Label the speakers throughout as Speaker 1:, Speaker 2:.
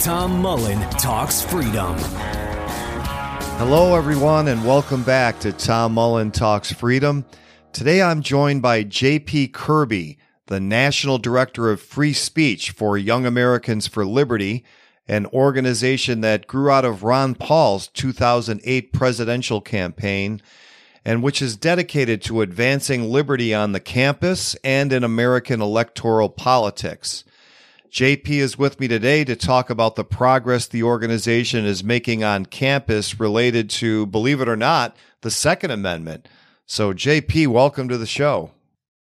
Speaker 1: Tom Mullen Talks Freedom.
Speaker 2: Hello, everyone, and welcome back to Tom Mullen Talks Freedom. Today I'm joined by JP Kirby, the National Director of Free Speech for Young Americans for Liberty, an organization that grew out of Ron Paul's 2008 presidential campaign and which is dedicated to advancing liberty on the campus and in American electoral politics. JP is with me today to talk about the progress the organization is making on campus related to, believe it or not, the Second Amendment. So, JP, welcome to the show.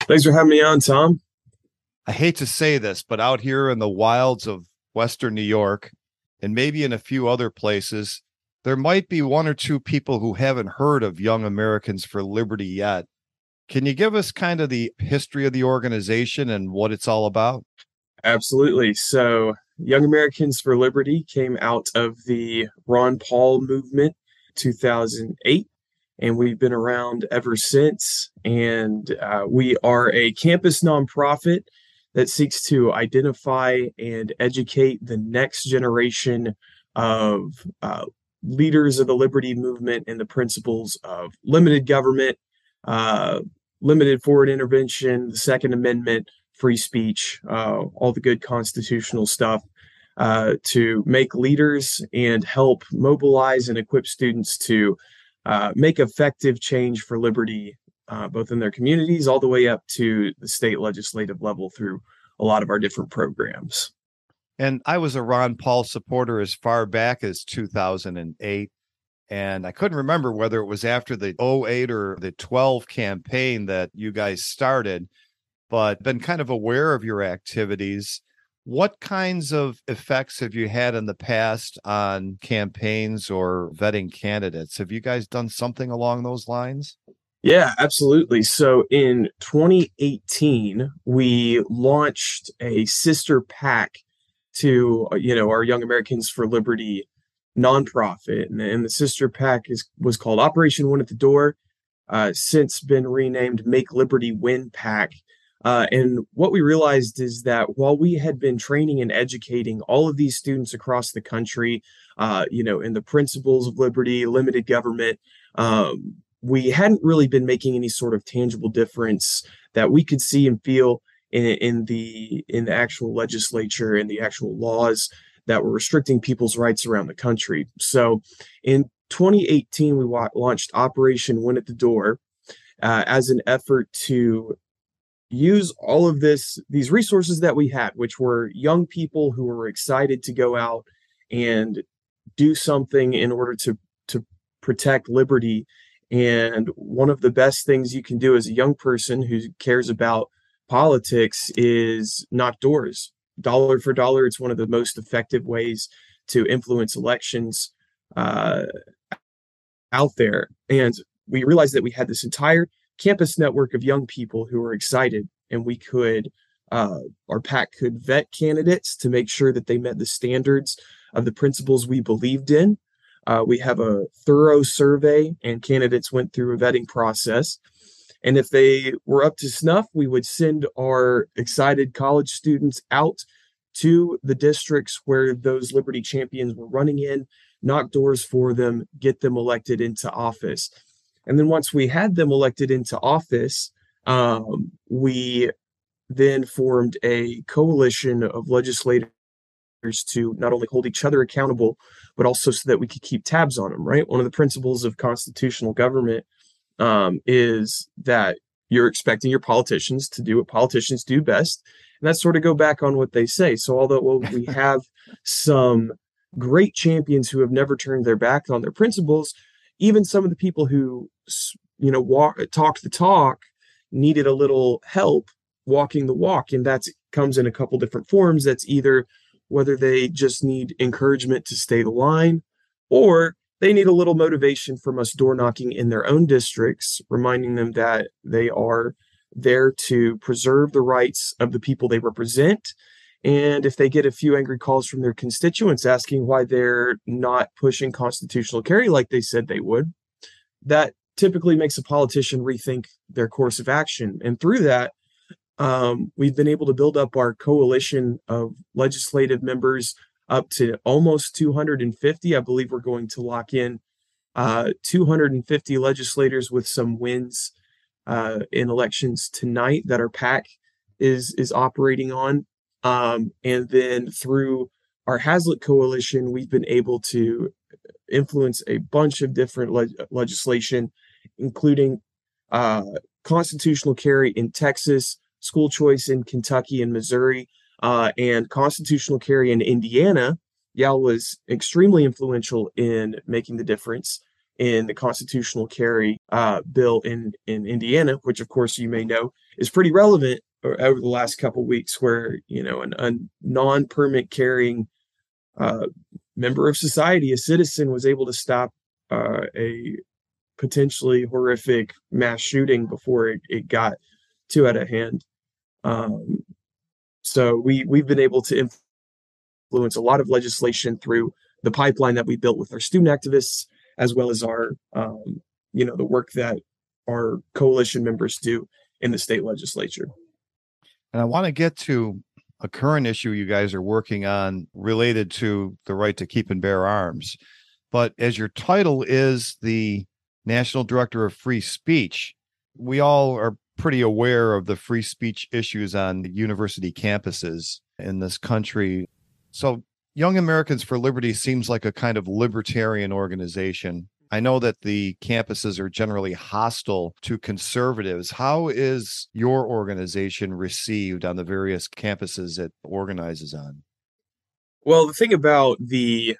Speaker 3: Thanks for having me on, Tom.
Speaker 2: I hate to say this, but out here in the wilds of Western New York and maybe in a few other places, there might be one or two people who haven't heard of Young Americans for Liberty yet. Can you give us kind of the history of the organization and what it's all about?
Speaker 3: Absolutely. So, Young Americans for Liberty came out of the Ron Paul movement 2008 and we've been around ever since and uh, we are a campus nonprofit that seeks to identify and educate the next generation of uh, leaders of the liberty movement and the principles of limited government uh, limited foreign intervention the second amendment free speech, uh, all the good constitutional stuff, uh, to make leaders and help mobilize and equip students to uh, make effective change for liberty, uh, both in their communities all the way up to the state legislative level through a lot of our different programs.
Speaker 2: And I was a Ron Paul supporter as far back as 2008. And I couldn't remember whether it was after the 08 or the 12 campaign that you guys started but been kind of aware of your activities. What kinds of effects have you had in the past on campaigns or vetting candidates? Have you guys done something along those lines?
Speaker 3: Yeah, absolutely. So in 2018, we launched a sister PAC to uh, you know our Young Americans for Liberty nonprofit, and, and the sister PAC is was called Operation Win at the Door. Uh, since been renamed Make Liberty Win PAC, uh, and what we realized is that while we had been training and educating all of these students across the country, uh, you know, in the principles of liberty, limited government, um, we hadn't really been making any sort of tangible difference that we could see and feel in, in the in the actual legislature and the actual laws that were restricting people's rights around the country. So, in 2018, we wa- launched Operation Win at the Door uh, as an effort to use all of this these resources that we had which were young people who were excited to go out and do something in order to to protect liberty. And one of the best things you can do as a young person who cares about politics is knock doors. Dollar for dollar it's one of the most effective ways to influence elections uh, out there. And we realized that we had this entire campus network of young people who were excited, and we could uh, our PAC could vet candidates to make sure that they met the standards of the principles we believed in. Uh, we have a thorough survey, and candidates went through a vetting process. And if they were up to snuff, we would send our excited college students out to the districts where those Liberty champions were running in, knock doors for them, get them elected into office. And then once we had them elected into office, um, we then formed a coalition of legislators to not only hold each other accountable, but also so that we could keep tabs on them, right? One of the principles of constitutional government um, is that you're expecting your politicians to do what politicians do best. And that's sort of go back on what they say. So, although well, we have some great champions who have never turned their back on their principles, even some of the people who, you know, walk, talk the talk needed a little help walking the walk. And that comes in a couple different forms. That's either whether they just need encouragement to stay the line or they need a little motivation from us door knocking in their own districts, reminding them that they are there to preserve the rights of the people they represent. And if they get a few angry calls from their constituents asking why they're not pushing constitutional carry like they said they would, that typically makes a politician rethink their course of action. And through that, um, we've been able to build up our coalition of legislative members up to almost 250. I believe we're going to lock in uh, 250 legislators with some wins uh, in elections tonight that our PAC is is operating on. Um, and then through our Hazlitt coalition, we've been able to influence a bunch of different le- legislation, including uh, constitutional carry in Texas, school choice in Kentucky and Missouri, uh, and constitutional carry in Indiana. YAL was extremely influential in making the difference in the constitutional carry uh, bill in in Indiana, which of course you may know is pretty relevant over the last couple weeks, where you know an, a non-permit carrying uh, member of society, a citizen, was able to stop uh, a potentially horrific mass shooting before it, it got too out of hand. Um, so we we've been able to influence a lot of legislation through the pipeline that we built with our student activists, as well as our um, you know the work that our coalition members do in the state legislature.
Speaker 2: And I want to get to a current issue you guys are working on related to the right to keep and bear arms. But as your title is the National Director of Free Speech, we all are pretty aware of the free speech issues on the university campuses in this country. So, Young Americans for Liberty seems like a kind of libertarian organization. I know that the campuses are generally hostile to conservatives. How is your organization received on the various campuses it organizes on?
Speaker 3: Well, the thing about the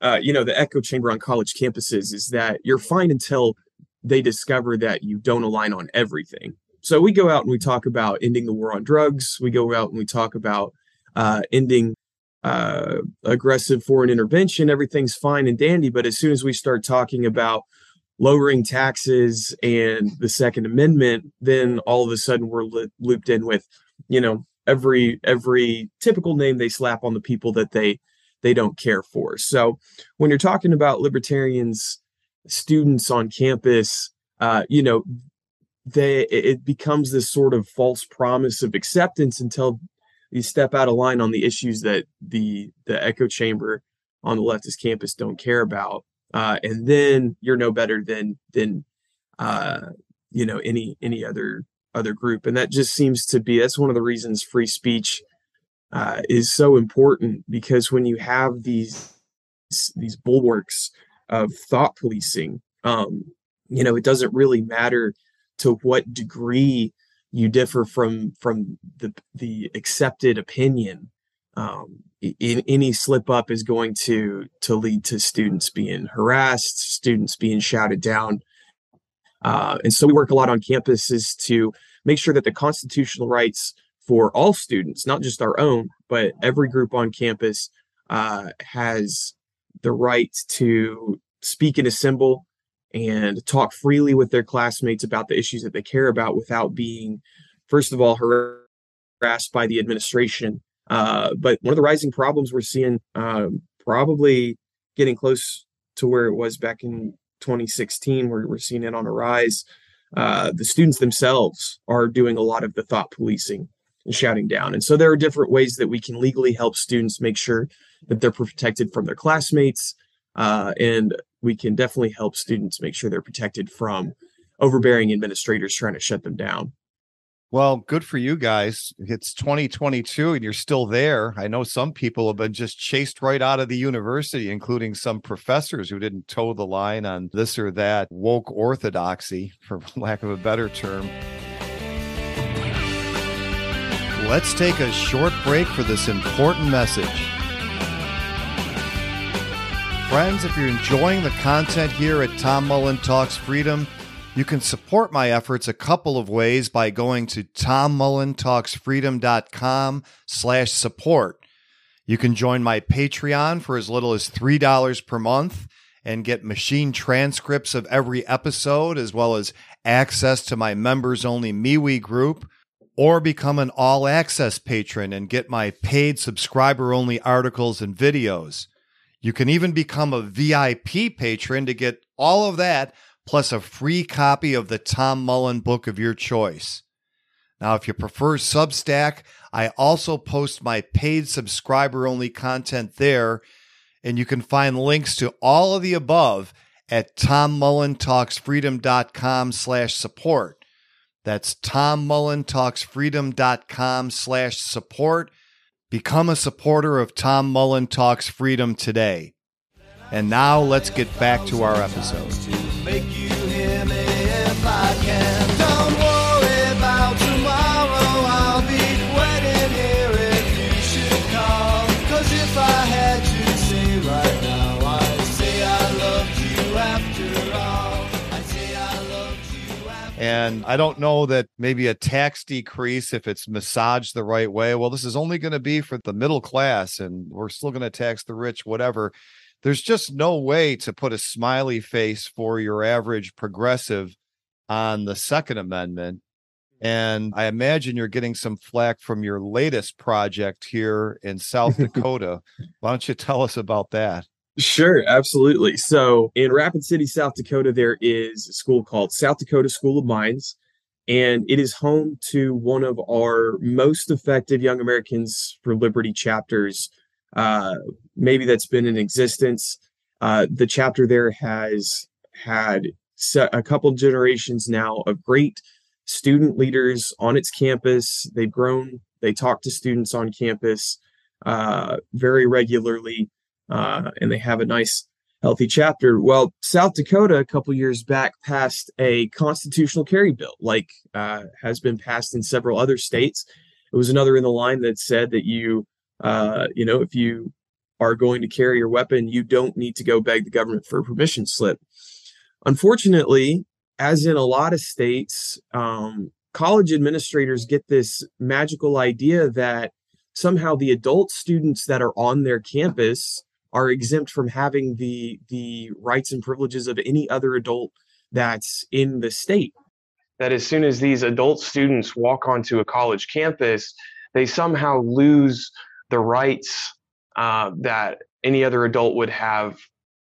Speaker 3: uh, you know, the echo chamber on college campuses is that you're fine until they discover that you don't align on everything. So we go out and we talk about ending the war on drugs. We go out and we talk about uh, ending uh, aggressive foreign intervention. Everything's fine and dandy. But as soon as we start talking about lowering taxes and the Second Amendment, then all of a sudden we're li- looped in with, you know, every every typical name they slap on the people that they they don't care for. So when you're talking about libertarians students on campus, uh, you know, they it becomes this sort of false promise of acceptance until you step out of line on the issues that the the echo chamber on the leftist campus don't care about, uh, and then you're no better than than uh, you know any any other other group, and that just seems to be that's one of the reasons free speech uh, is so important because when you have these these bulwarks of thought policing. Um, you know, it doesn't really matter to what degree you differ from from the the accepted opinion. Um, in, any slip up is going to to lead to students being harassed, students being shouted down, uh, and so we work a lot on campuses to make sure that the constitutional rights for all students, not just our own, but every group on campus, uh, has the right to speak and assemble and talk freely with their classmates about the issues that they care about without being, first of all, harassed by the administration. Uh, but one of the rising problems we're seeing, um, probably getting close to where it was back in 2016, where we're seeing it on a rise,
Speaker 4: uh, the students themselves are doing a lot of the thought policing and shouting down. And so there are different ways that we can legally help students make sure that they're protected from their classmates. Uh, and we can definitely help students make sure they're protected from overbearing administrators trying to shut them down.
Speaker 2: Well, good for you guys. It's 2022 and you're still there. I know some people have been just chased right out of the university, including some professors who didn't toe the line on this or that woke orthodoxy, for lack of a better term. Let's take a short break for this important message. Friends, if you're enjoying the content here at Tom Mullen Talks Freedom, you can support my efforts a couple of ways by going to tommullentalksfreedom.com slash support. You can join my Patreon for as little as $3 per month and get machine transcripts of every episode, as well as access to my members only MeWe group, or become an all access patron and get my paid subscriber only articles and videos. You can even become a VIP patron to get all of that plus a free copy of the Tom Mullen book of your choice. Now, if you prefer Substack, I also post my paid subscriber only content there, and you can find links to all of the above at tommullentalksfreedom.com slash support. That's tommullentalksfreedom.com slash support. Become a supporter of Tom Mullen Talks Freedom today. And now let's get back to our episode. And I don't know that maybe a tax decrease, if it's massaged the right way, well, this is only going to be for the middle class and we're still going to tax the rich, whatever. There's just no way to put a smiley face for your average progressive on the Second Amendment. And I imagine you're getting some flack from your latest project here in South Dakota. Why don't you tell us about that?
Speaker 4: Sure, absolutely. So in Rapid City, South Dakota, there is a school called South Dakota School of Mines, and it is home to one of our most effective Young Americans for Liberty chapters, uh, maybe that's been in existence. Uh, the chapter there has had a couple generations now of great student leaders on its campus. They've grown, they talk to students on campus uh, very regularly uh, and they have a nice healthy chapter. Well, South Dakota a couple years back passed a constitutional carry bill, like uh, has been passed in several other states. It was another in the line that said that you, uh, you know, if you are going to carry your weapon, you don't need to go beg the government for a permission slip. Unfortunately, as in a lot of states, um, college administrators get this magical idea that somehow the adult students that are on their campus are exempt from having the the rights and privileges of any other adult that's in the state.
Speaker 3: That as soon as these adult students walk onto a college campus, they somehow lose the rights uh, that any other adult would have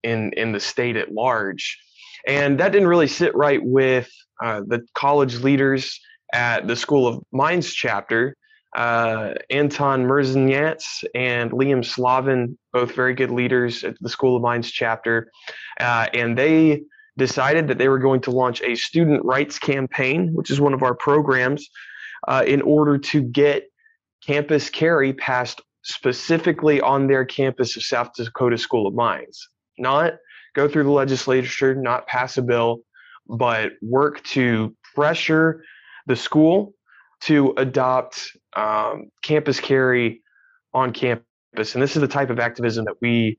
Speaker 3: in in the state at large, and that didn't really sit right with uh, the college leaders at the School of Mines chapter uh, Anton Merzenjats and Liam Slavin, both very good leaders at the School of Mines chapter. Uh, and they decided that they were going to launch a student rights campaign, which is one of our programs, uh, in order to get campus carry passed specifically on their campus of South Dakota School of Mines. Not go through the legislature, not pass a bill, but work to pressure the school to adopt um, campus carry on campus. And this is the type of activism that we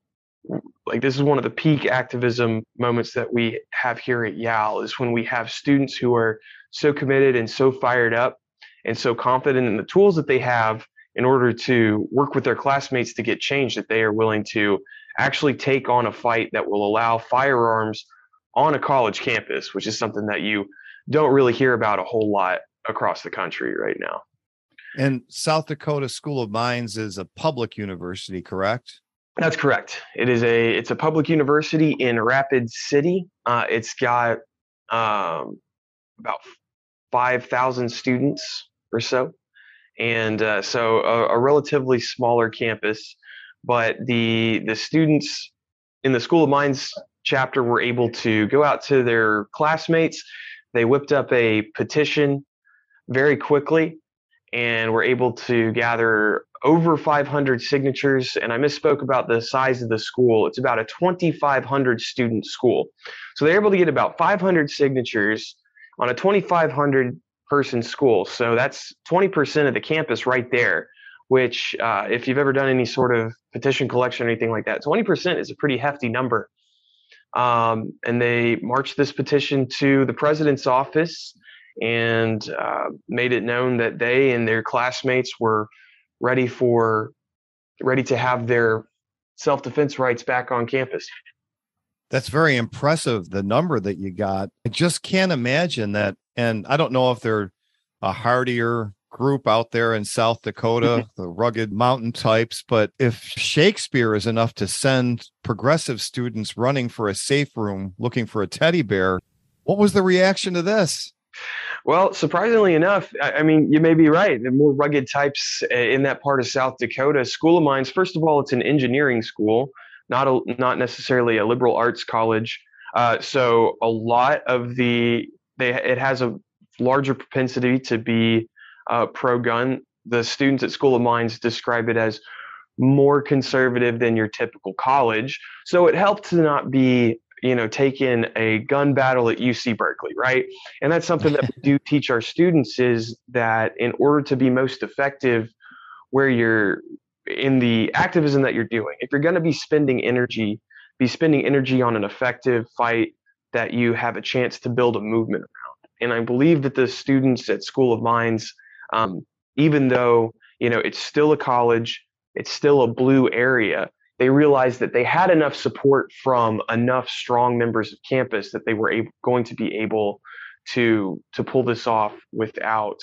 Speaker 3: like. This is one of the peak activism moments that we have here at YAL is when we have students who are so committed and so fired up and so confident in the tools that they have in order to work with their classmates to get change that they are willing to actually take on a fight that will allow firearms on a college campus, which is something that you don't really hear about a whole lot across the country right now.
Speaker 2: And South Dakota School of Mines is a public university, correct?
Speaker 3: That's correct. It is a it's a public university in Rapid City. Uh, it's got um, about 5,000 students or so. And uh, so a, a, relatively smaller campus, but the the students in the School of Mines chapter were able to go out to their classmates. They whipped up a petition very quickly and were able to gather over 500 signatures. And I misspoke about the size of the school. It's about a 2,500 student school. So they're able to get about 500 signatures on a 2,500 person school. So that's 20% of the campus right there, which, uh, if you've ever done any sort of petition collection or anything like that, 20% is a pretty hefty number. Um, and they marched this petition to the president's office and uh, made it known that they and their classmates were ready for ready to have their self-defense rights back on campus.
Speaker 2: That's very impressive the number that you got. I just can't imagine that and i don't know if they're a hardier group out there in south dakota the rugged mountain types but if shakespeare is enough to send progressive students running for a safe room looking for a teddy bear what was the reaction to this
Speaker 3: well, surprisingly enough, I, mean, you may be right. The more rugged types eh, in that part of South Dakota, School of Mines. First of all, it's an engineering school, not a, not necessarily a liberal arts college. Uh, so a lot of the they it has a larger propensity to be uh, pro-gun. The students at School of Mines describe it as more conservative than your typical college. So it helped to not be you know, taken a gun battle at UC Berkeley, right? And that's something that we do teach our students is that in order to be most effective where you're in the activism that you're doing, if you're going to be spending energy, be spending energy on an effective fight that you have a chance to build a movement around. And I believe that the students at School of Mines, um, even though, you know, it's still a college, it's still a blue area, they realized that they had enough support from enough strong members of campus that they were able, going to be able to to pull this off without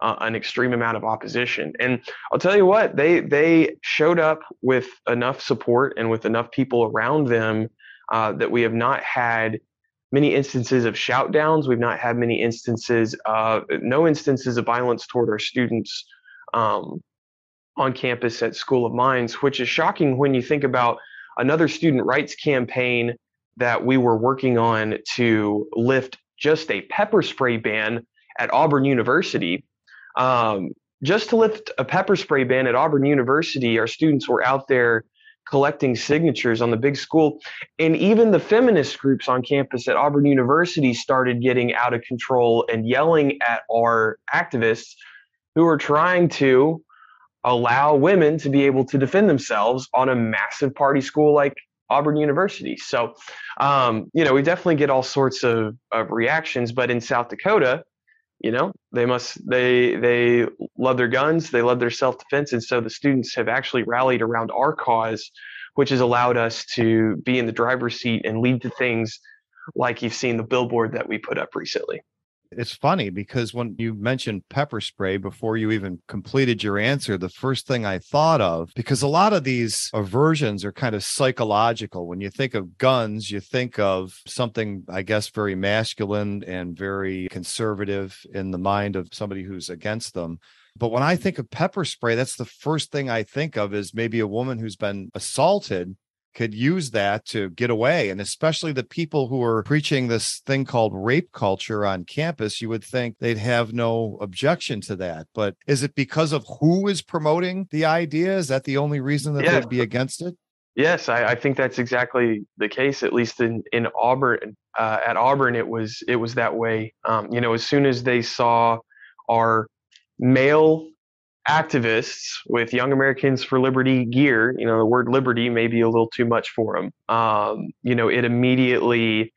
Speaker 3: uh, an extreme amount of opposition. And I'll tell you what, they they showed up with enough support and with enough people around them uh, that we have not had many instances of shout downs. We've not had many instances, uh, no instances of violence toward our students. Um, on campus at School of Mines, which is shocking when you think about another student rights campaign that we were working on to lift just a pepper spray ban at Auburn University. Um, just to lift a pepper spray ban at Auburn University, our students were out there collecting signatures on the big school. And even the feminist groups on campus at Auburn University started getting out of control and yelling at our activists who were trying to allow women to be able to defend themselves on a massive party school like Auburn University. So, um, you know, we definitely get all sorts of, of reactions, but in South Dakota, you know, they must they they love their guns, they love their self defense, and so the students have actually rallied around our cause, which has allowed us to be in the driver's seat and lead to things like you've seen the billboard that we put up recently
Speaker 2: it's funny because when you mentioned pepper spray before you even completed your answer, the first thing I thought of, because a lot of these aversions are kind of psychological. When you think of guns, you think of something, I guess, very masculine and very conservative in the mind of somebody who's against them. But when I think of pepper spray, that's the first thing I think of is maybe a woman who's been assaulted could use that to get away. And especially the people who are preaching this thing called rape culture on campus, you would think they'd have no objection to that. But is it because of who is promoting the idea? Is that the only reason that yeah. they'd be against it?
Speaker 3: Yes, I, I, think that's exactly the case. At least in in Auburn, uh, at Auburn, it was it was that way. Um, you know, as soon as they saw our male activists with Young Americans for Liberty gear, you know, the word liberty may be a little too much for them. Um, you know, it immediately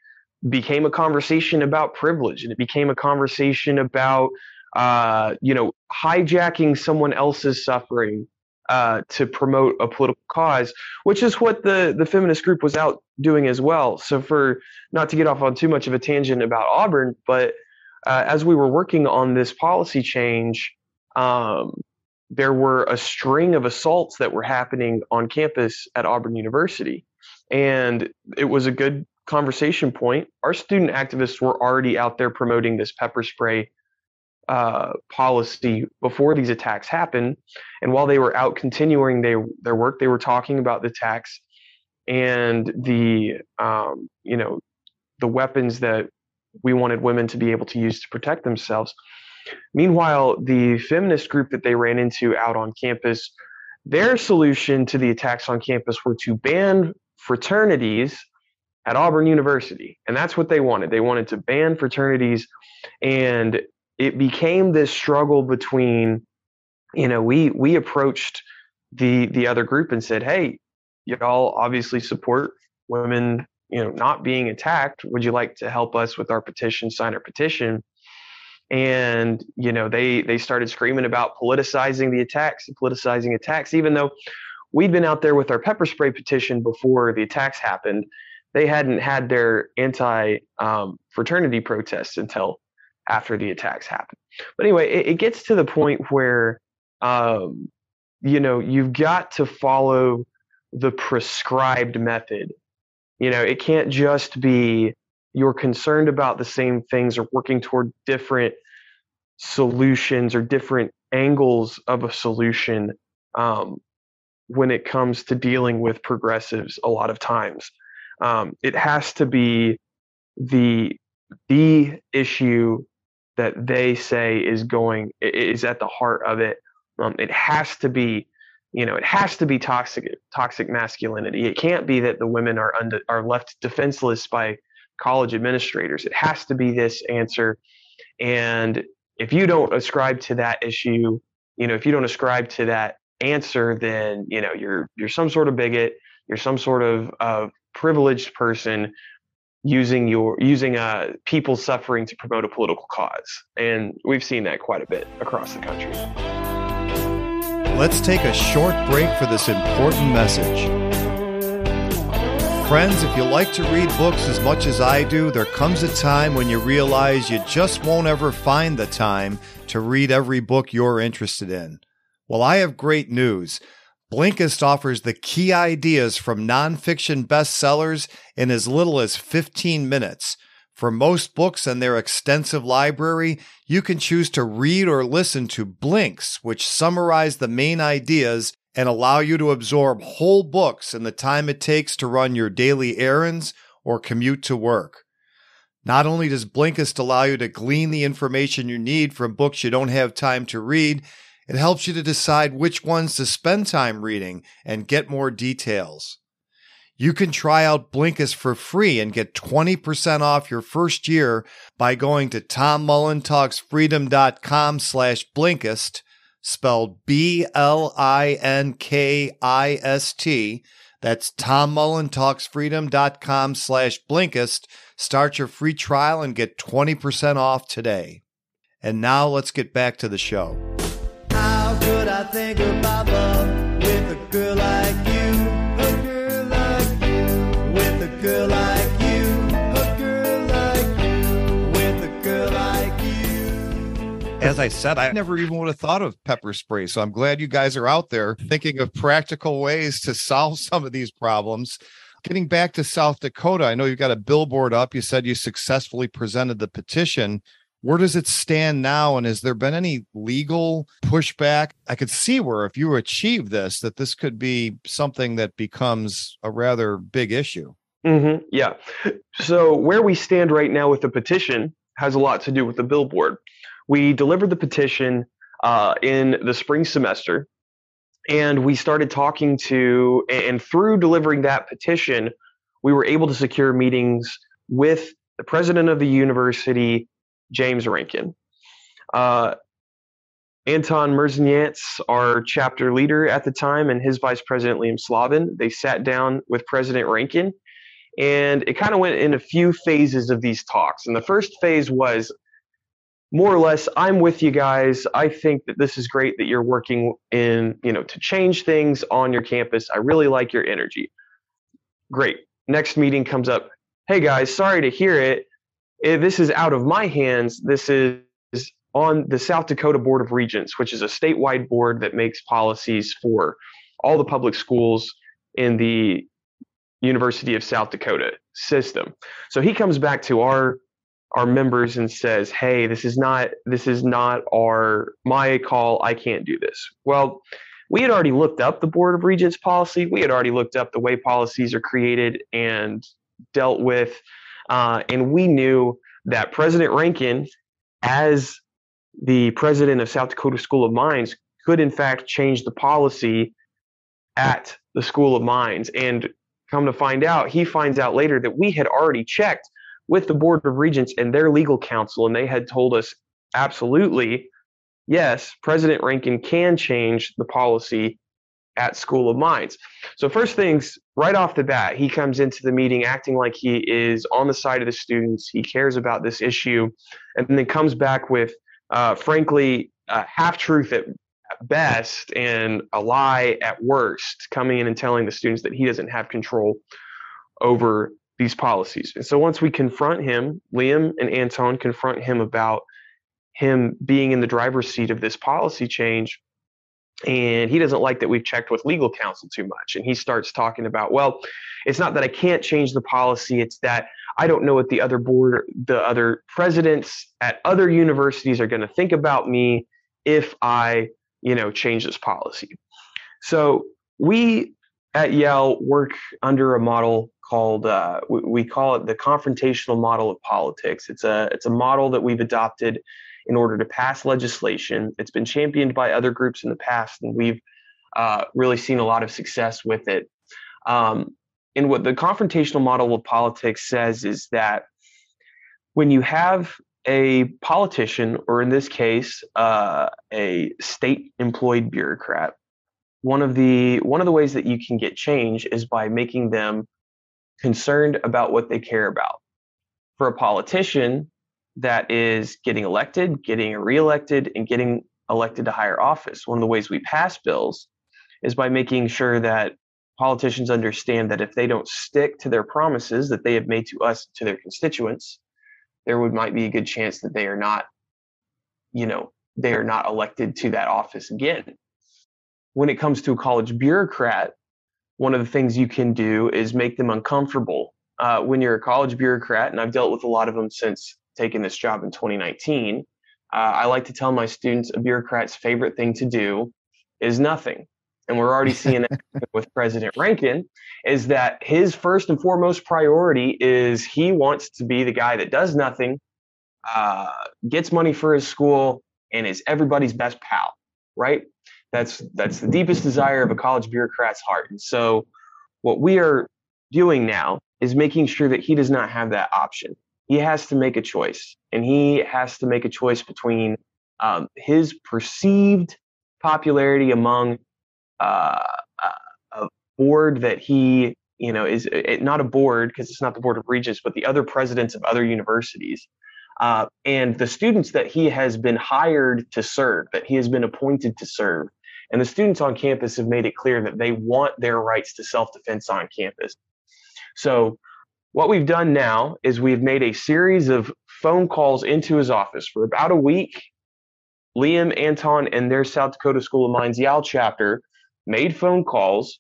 Speaker 3: became a conversation about privilege and it became a conversation about, uh, you know, hijacking someone else's suffering uh, to promote a political cause, which is what the, the feminist group was out doing as well. So, for not to get off on too much of a tangent about Auburn, but uh, as we were working on this policy change, um, there were a string of assaults that were happening on campus at Auburn University. And it was a good conversation point, our student activists were already out there promoting this pepper spray uh, policy before these attacks happened. And while they were out continuing they, their work, they were talking about the attacks and the um, you know the weapons that we wanted women to be able to use to protect themselves. Meanwhile, the feminist group that they ran into out on campus, their solution to the attacks on campus were to ban fraternities at Auburn University. And that's what they wanted. They wanted to ban fraternities. And it became this struggle between, you know, we we approached the the other group and said, hey, y'all obviously support women, you know, not being attacked. Would you like to help us with our petition, sign our petition? And you know, they they started screaming about politicizing the attacks, politicizing attacks, even though we'd been out there with our pepper spray petition before the attacks happened. They hadn't had their anti um, fraternity protests until after the attacks happened. But anyway, it, it gets to the point where um, you know you've got to follow the prescribed method. You know, it can't just be you're concerned about the same things or working toward different solutions or different angles of a solution um, when it comes to dealing with progressives a lot of times. Um, it has to be the the issue that they say is going is at the heart of it. Um, it has to be you know it has to be toxic toxic masculinity it can't be that the women are under, are left defenseless by college administrators. It has to be this answer. And if you don't ascribe to that issue you know if you don't ascribe to that answer then you know you're you're some sort of bigot. You're some sort of of privileged person using your using uh, people suffering to promote a political cause. And we've seen that quite a bit across the country.
Speaker 2: Let's take a short break for this important message. Friends, if you like to read books as much as I do, there comes a time when you realize you just won't ever find the time to read every book you're interested in. Well, I have great news. Blinkist offers the key ideas from nonfiction bestsellers in as little as 15 minutes. For most books and their extensive library, you can choose to read or listen to blinks, which summarize the main ideas and allow you to absorb whole books in the time it takes to run your daily errands or commute to work. Not only does Blinkist allow you to glean the information you need from books you don't have time to read, it helps you to decide which ones to spend time reading and get more details. You can try out Blinkist for free and get 20% off your first year by going to tommullentalksfreedom.com slash Blinkist, spelled B-L-I-N-K-I-S-T. That's tommullentalksfreedom.com slash Blinkist. Start your free trial and get 20% off today. And now let's get back to the show.
Speaker 5: How could I think about love
Speaker 2: As I said, I never even would have thought of pepper spray. So I'm glad you guys are out there thinking of practical ways to solve some of these problems. Getting back to South Dakota, I know you've got a billboard up. You said you successfully presented the petition. Where does it stand now? And has there been any legal pushback? I could see where if you achieve this, that this could be something that becomes a rather big issue.
Speaker 3: hmm Yeah. So where we stand right now with the petition has a lot to do with the billboard. We delivered the petition uh, in the spring semester, and we started talking to, and through delivering that petition, we were able to secure meetings with the president of the university, James Rankin. Uh, Anton Merznyats, our chapter leader at the time, and his vice president, Liam Slavin, they sat down with President Rankin, and it kind of went in a few phases of these talks. And the first phase was more or less, I'm with you guys. I think that this is great that you're working in, you know, to change things on your campus. I really like your energy. Great. Next meeting comes up. Hey guys, sorry to hear it eh, this is out of my hands. This is on the South Dakota Board of Regents, which is a statewide board that makes policies for all the public schools in the University of South Dakota. system. So he comes back to our our members and says, "Hey, this is not this is not our my call. I can't do this." Well, we had already looked up the Board of Regents policy. We had already looked up the way policies are created and dealt with, uh, and we knew that President Rankin, as the president of South Dakota School of Mines, could in fact change the policy at the School of Mines. And come to find out, he finds out later that we had already checked with the Board of Regents and their legal counsel, and they had told us absolutely, yes, President Rankin can change the policy at School of Mines. So, first things right off the bat, he comes into the meeting acting like he is on the side of the students, he cares about this issue, and then comes back with, uh, frankly, a half truth at best and a lie at worst, coming in and telling the students that he doesn't have control over these policies. And so once we confront him, Liam and Anton confront him about him being in the driver's seat of this policy change. And he doesn't like that we've checked with legal counsel too much. And he starts talking about, well, it's not that I can't change the policy, it's that I don't know what the other board, the other presidents at other universities are going to think about me if I, you know, change this policy. So we at YAL work under a model called uh, we, we, call it the confrontational model of politics. It's a it's a model that we've adopted in order to pass legislation. It's been championed by other groups in the past, and we've uh, really seen a lot of success with it. Um, and what the confrontational model of politics says is that when you have a politician, or in this case, uh, a state employed bureaucrat, one of the one of the ways that you can get change is by making them concerned about what they care about. For a politician that is getting elected, getting reelected, and getting elected to higher office, one of the ways we pass bills is by making sure that politicians understand that if they don't stick to their promises that they have made to us, to their constituents, there would might be a good chance that they are not, you know, they are not elected to that office again. When it comes to a college bureaucrat, one of the things you can do is make them uncomfortable. Uh, when you're a college bureaucrat, and I've dealt with a lot of them since taking this job in 2019, uh, I like to tell my students a bureaucrat's favorite thing to do is nothing. And we're already seeing it with President Rankin, is that his first and foremost priority is he wants to be the guy that does nothing, uh, gets money for his school, and is everybody's best pal, right? That's that's the deepest desire of a college bureaucrat's heart. And so what we are doing now is making sure that he does not have that option. He has to make a choice, and he has to make a choice between um, his perceived popularity among uh, a board that he, you know, is it, not a board because it's not the board of regents, but the other presidents of other universities, uh, and the students that he has been hired to serve, that he has been appointed to serve, and the students on campus have made it clear that they want their rights to self defense on campus. So, what we've done now is we've made a series of phone calls into his office for about a week. Liam, Anton, and their South Dakota School of Mines YAL chapter made phone calls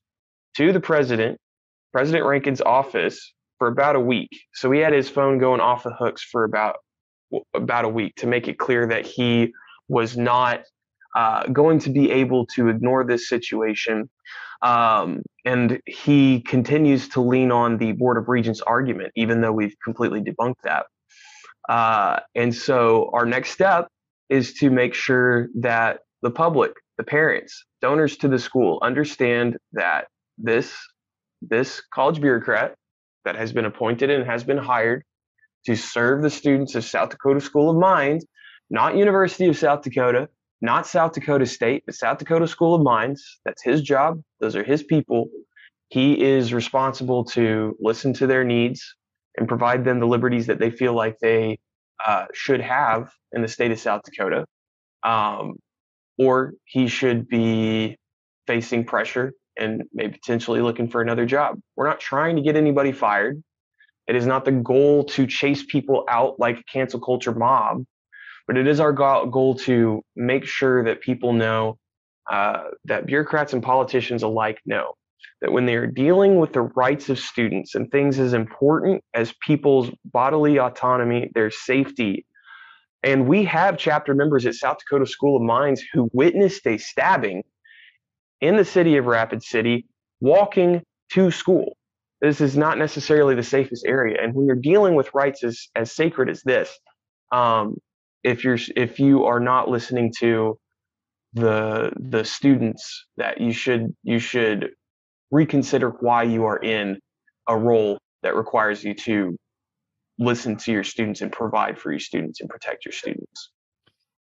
Speaker 3: to the president, President Rankin's office, for about a week. So he had his phone going off the hooks for about about a week to make it clear that he was not uh, going to be able to ignore this situation. Um, and he continues to lean on the Board of Regents argument, even though we've completely debunked that. Uh, and so our next step is to make sure that the public, the parents, donors to the school understand that this this college bureaucrat that has been appointed and has been hired to serve the students of South Dakota School of Mines, not University of South Dakota, not South Dakota State, but South Dakota School of Mines. That's his job. Those are his people. He is responsible to listen to their needs and provide them the liberties that they feel like they uh, should have in the state of South Dakota. Um, or he should be facing pressure and maybe potentially looking for another job. We're not trying to get anybody fired. It is not the goal to chase people out like a cancel culture mob but it is our goal to make sure that people know uh, that bureaucrats and politicians alike know that when they are dealing with the rights of students and things as important as people's bodily autonomy, their safety, and we have chapter members at South Dakota School of Mines who witnessed a stabbing in the city of Rapid City walking to school. This is not necessarily the safest area. And when you're dealing with rights as, as sacred as this, um, if you're if you are not listening to the the students that you should you should reconsider why you are in a role that requires you to listen to your students and provide for your students and protect your students.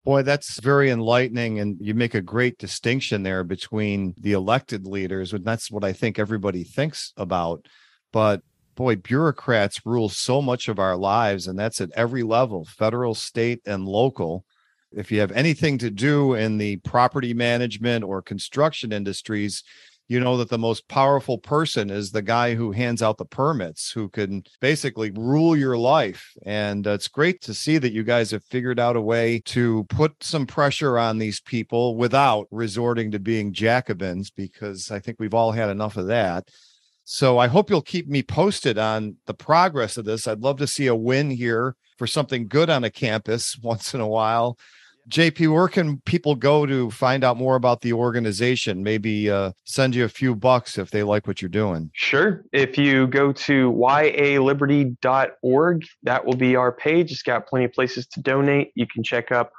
Speaker 2: Boy, that's very enlightening. And you make a great distinction there between the elected leaders, and that's what I think everybody thinks about. But boy, bureaucrats rule so much of our lives, and that's at every level federal, state, and local. If you have anything to do in the property management or construction industries, you know that the most powerful person is the guy who hands out the permits, who can basically rule your life. And uh, it's great to see that you guys have figured out a way to put some pressure on these people without resorting to being Jacobins, because I think we've all had enough of that. So I hope you'll keep me posted on the progress of this. I'd love to see a win here for something good on a campus once in a while. JP, where can people go to find out more about the organization? Maybe uh, send you a few bucks if they like what you're doing.
Speaker 3: Sure. If you go to yaliberty.org, that will be our page. It's got plenty of places to donate. You can check up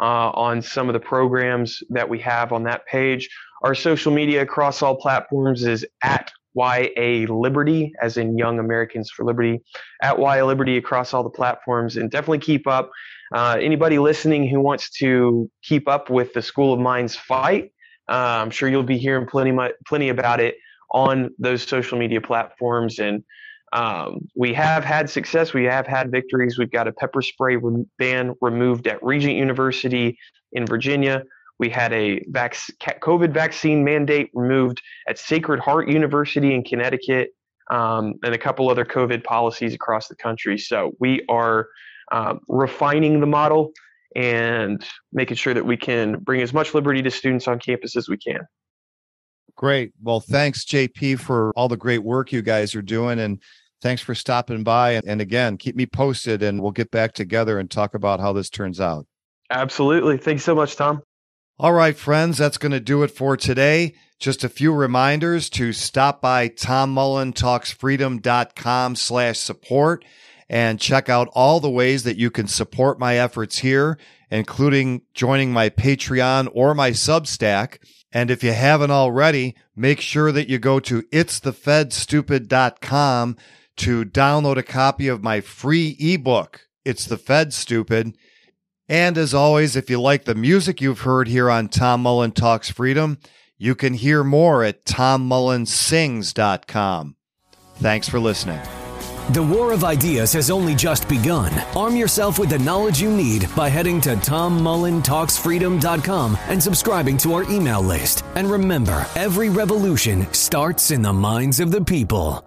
Speaker 3: uh, on some of the programs that we have on that page. Our social media across all platforms is at YA Liberty, as in Young Americans for Liberty, at YA Liberty across all the platforms, and definitely keep up. Uh, anybody listening who wants to keep up with the School of Mines fight, uh, I'm sure you'll be hearing plenty, plenty about it on those social media platforms. And um, we have had success. We have had victories. We've got a pepper spray ban removed at Regent University in Virginia. We had a vac- COVID vaccine mandate removed at Sacred Heart University in Connecticut, um, and a couple other COVID policies across the country. So we are um, refining the model and making sure that we can bring as much liberty to students on campus as we can.
Speaker 2: Great. Well, thanks, JP, for all the great work you guys are doing. And thanks for stopping by. And again, keep me posted and we'll get back together and talk about how this turns out.
Speaker 3: Absolutely. Thanks so much, Tom.
Speaker 2: All right, friends, that's going to do it for today. Just a few reminders to stop by tommullentalksfreedom.com slash support and check out all the ways that you can support my efforts here, including joining my Patreon or my Substack. And if you haven't already, make sure that you go to itsthefedstupid.com to download a copy of my free ebook, It's the Fed Stupid. And as always, if you like the music you've heard here on Tom Mullen Talks Freedom, you can hear more at tommullensings.com. Thanks for listening.
Speaker 1: The war of ideas has only just begun. Arm yourself with the knowledge you need by heading to tommullentalksfreedom.com and subscribing to our email list. And remember, every revolution starts in the minds of the people.